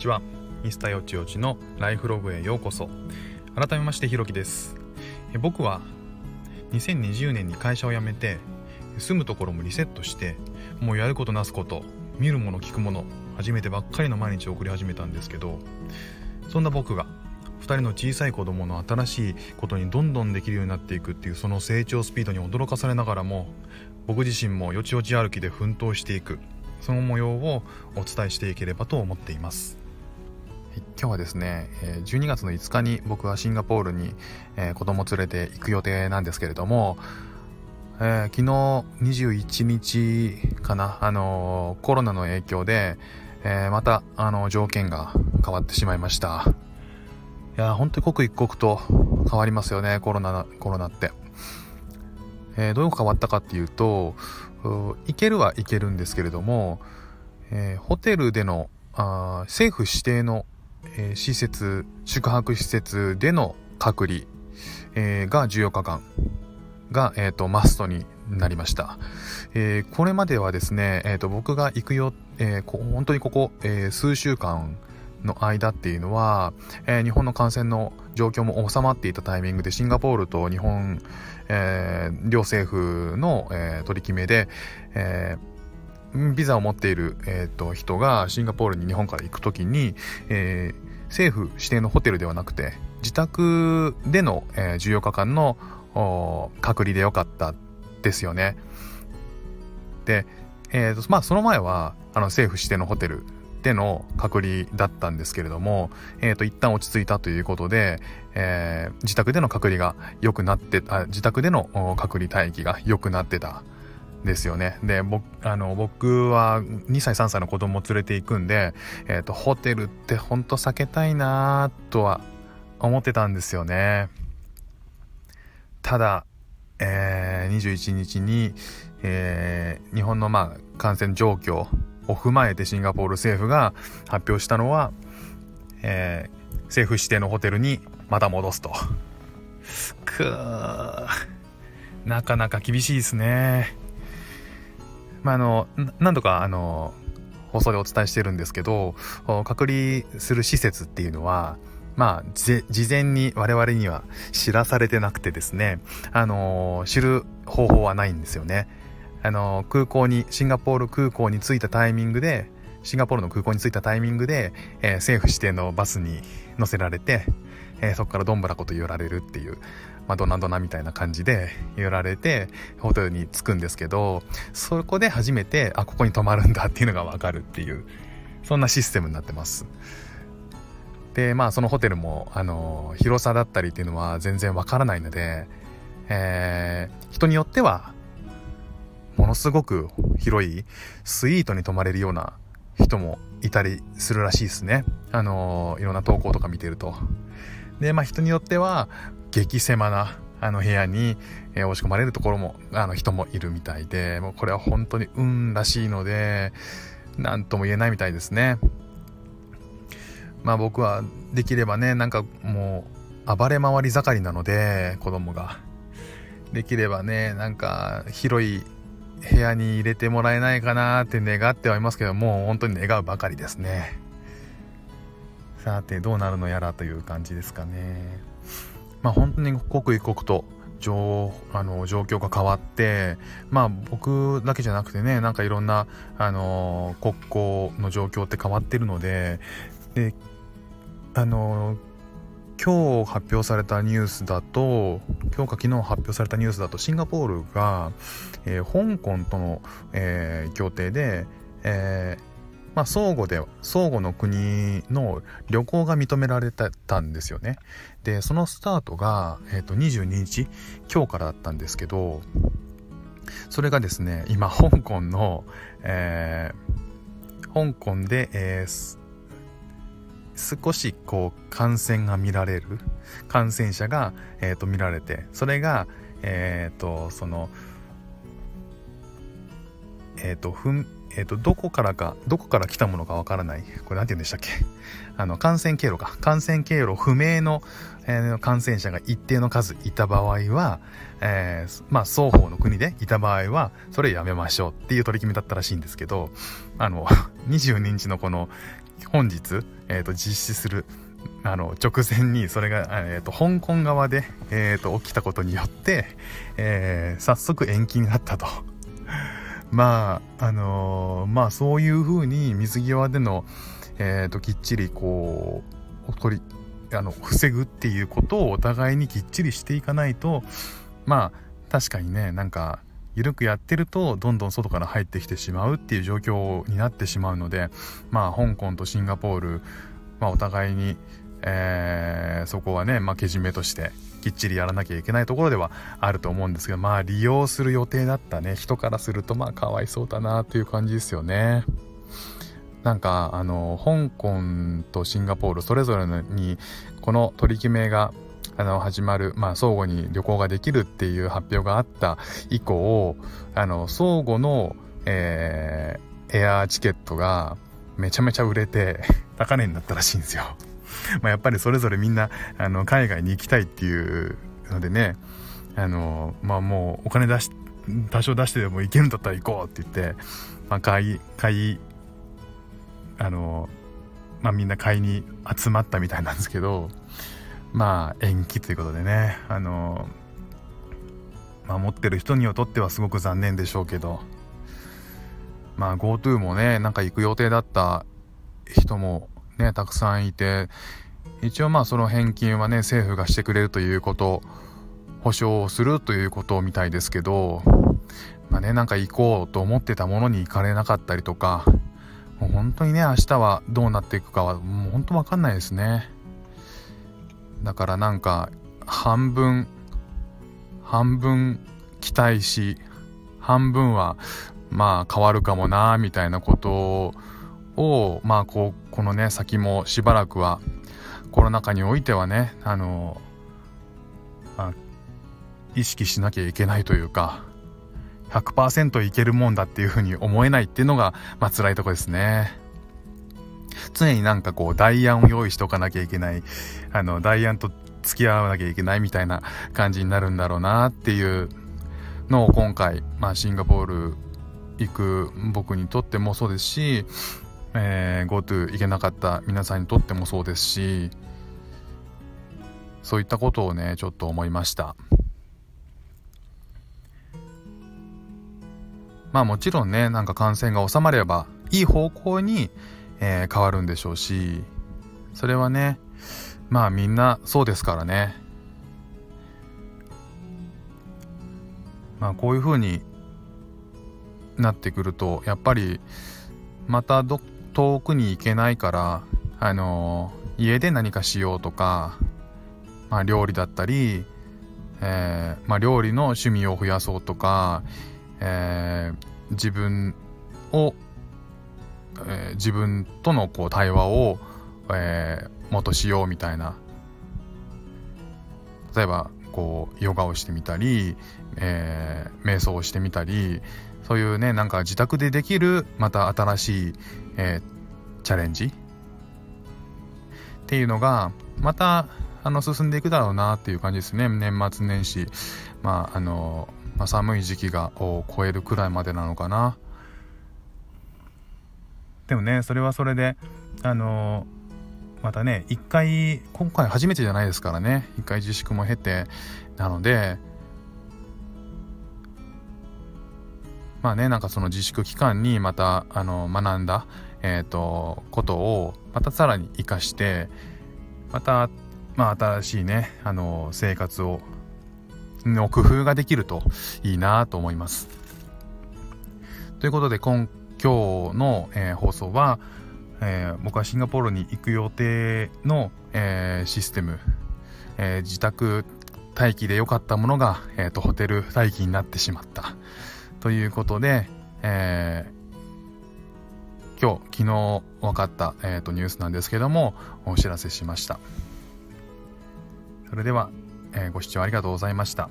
ちは。ミスターよちよちのライフログへようこそ。改めましてひろきです。僕は2020年に会社を辞めて住むところもリセットしてもうやることなすこと見るもの聞くもの初めてばっかりの毎日を送り始めたんですけどそんな僕が2人の小さい子供の新しいことにどんどんできるようになっていくっていうその成長スピードに驚かされながらも僕自身もよちよち歩きで奮闘していくその模様をお伝えしていければと思っています。今日はですね12月の5日に僕はシンガポールに子供連れて行く予定なんですけれどもえー、昨日21日かな、あの、コロナの影響で、えー、また、あの条件が変わってしまいました。いや、本当に刻一刻と変わりますよね、コロナ、コロナって。えどう変わったかっていうと、行けるは行けるんですけれども、えホテルでのあ政府指定の、え施設、宿泊施設での隔離、えが14日間が、え、ー、と、マストになりました。えー、これまではですね、え、ー、と、僕が行くよ、えー、本当にここ、えー、数週間の間っていうのは、えー、日本の感染の状況も収まっていたタイミングでシンガポールと日本、えー、両政府の、えー、取り決めで、えー、ビザを持っている、えーと、人がシンガポールに日本から行くときに、えー、政府指定のホテルではなくて自宅での、えー、14日間の隔離でよかったですよね。で、えーとまあ、その前はあの政府指定のホテルでの隔離だったんですけれども、えー、と一旦落ち着いたということで、えー、自宅での隔離が良くなってあ自宅での隔離待機が良くなってたですよね。で、僕、あの、僕は2歳3歳の子供を連れて行くんで、えっ、ー、と、ホテルってほんと避けたいなとは思ってたんですよね。ただ、えー、21日に、えー、日本のまあ感染状況を踏まえてシンガポール政府が発表したのは、えー、政府指定のホテルにまた戻すと。くーなかなか厳しいですね。まあ、あの、何度か、あの、放送でお伝えしてるんですけど、隔離する施設っていうのは、まあ、事前に我々には知らされてなくてですね、あの、知る方法はないんですよね。あの、空港に、シンガポール空港に着いたタイミングで、シンガポールの空港に着いたタイミングで、えー、政府指定のバスに乗せられて、えそこからどんぶらこと寄られるっていう、まあ、ドナドナみたいな感じで寄られて、ホテルに着くんですけど、そこで初めて、あ、ここに泊まるんだっていうのがわかるっていう、そんなシステムになってます。でまあそのホテルもあの広さだったりっていうのは全然わからないので、えー、人によってはものすごく広いスイートに泊まれるような人もいたりするらしいですねあのいろんな投稿とか見てるとでまあ人によっては激狭なあの部屋に、えー、押し込まれるところもあの人もいるみたいでもうこれは本当に運らしいので何とも言えないみたいですね。まあ僕はできればねなんかもう暴れ回り盛りなので子供が。できればねなんか広い部屋に入れてもらえないかなって願ってはいますけどもう本当に願うばかりですね。さてどうなるのやらという感じですかね。まあ本当に刻一刻と状あの状況が変わってまあ僕だけじゃなくてねなんかいろんなあの国交の状況って変わってるのでであの今日発表されたニュースだと今日か昨日発表されたニュースだとシンガポールが、えー、香港との、えー、協定で、えーまあ、相互で相互の国の旅行が認められたんですよね。でそのスタートが、えー、と22日今日からだったんですけどそれがですね今香港の、えー、香港で、えー、少しこう感染が見られる感染者が、えー、と見られてそれが、えー、とその、えっ、ー、とえーと、どこからかどこから来たものかわからない。これ何て言うんでしたっけ？あの感染経路か。感染経路不明の、えー、感染者が一定の数いた場合は、えー、まあ双方の国でいた場合はそれやめましょうっていう取り決めだったらしいんですけどあの 22日のこの本日、えーと、実施するあの直前にそれが、えーと、香港側で、えーと起きたことによって、えー、早速延期になったと。まああのー、まあそういうふうに水際での、えーと、きっちりこう取りあの防ぐっていうことをお互いにきっちりしていかないとまあ確かにねなんか緩くやってるとどんどん外から入ってきてしまうっていう状況になってしまうのでまあ香港とシンガポール、まあ、お互いに、えー、そこはね、まあ、けじめとしてきっちりやらなきゃいけないところではあると思うんですけどまあ利用する予定だったね人からするとまあかわいそうだなという感じですよね。なんかあの香港とシンガポールそれぞれにこの取り決めがあの始まる、まあ、相互に旅行ができるっていう発表があった以降あの相互の、えー、エアーチケットがめちゃめちゃ売れて高値になったらしいんですよ。まあやっぱりそれぞれみんなあの海外に行きたいっていうのでねあのまあもうお金出し多少出してでも行けるんだったら行こうって言って、まあ、買い買いあのまあみんな買いに集まったみたいなんですけどまあ延期ということでねあのまあ持ってる人にとってはすごく残念でしょうけどまあ GoTo もねなんか行く予定だった人もねたくさんいて。一応まあその返金はね政府がしてくれるということ保証をするということみたいですけどまあねなんか行こうと思ってたものに行かれなかったりとかもう本当にね明日はどうなっていくかはもう本当わかんないですね。だからなんか半分半分期待し半分はまあ変わるかもなみたいなことををまあこうこのね先もしばらくはコロナ禍においてはねあの、まあ、意識しなきゃいけないというか100%いけるもんだっていうふうに思えないっていうのが、まあ辛いとこですね。常になんかこう代案を用意しとかなきゃいけない、あの、代案と付き合わなきゃいけないみたいな感じになるんだろうなっていうのを今回、まあシンガポール行く僕にとってもそうですし、えー、GoTo 行けなかった皆さんにとってもそうですしそういったことをねちょっと思いました。まあもちろんねなんか感染が収まればいい方向に、えー、変わるんでしょうしそれはねまあみんなそうですからね。まあこういうふうになってくるとやっぱりまたどっ遠くに行けないからあの家で何かしようとか、まあ、料理だったり、えー、まあ、料理の趣味を増やそうとか、えー、自分を、えー、自分とのこう対話を、えもっとしようみたいな。例えばこうヨガをしてみたり、え瞑想をしてみたりそういうねなんか自宅でできるまた新しい、えー、チャレンジ。っていうのがまたあの進んでいくだろうなっていう感じですね。年末年始。まああの、まあ、寒い時期がを超えるくらいまでなのかな。でもねそれはそれであのまたね一回今回初めてじゃないですからね。一回自粛も経てなのでまあねなんかその自粛期間にまたあの学んだ、えーと、ことをまたさらに生かしてまた、まあ、新しいねあの生活をの工夫ができるといいなと思います。ということで今今日の、えー、放送は、えー、僕はシンガポールに行く予定の、えー、システム、え自宅待機で良かったものが、えーとホテル待機になってしまった。ということで、えー、今日、昨日分かった、えーと、ニュースなんですけども、お知らせしました。それでは、えー、ご視聴ありがとうございました。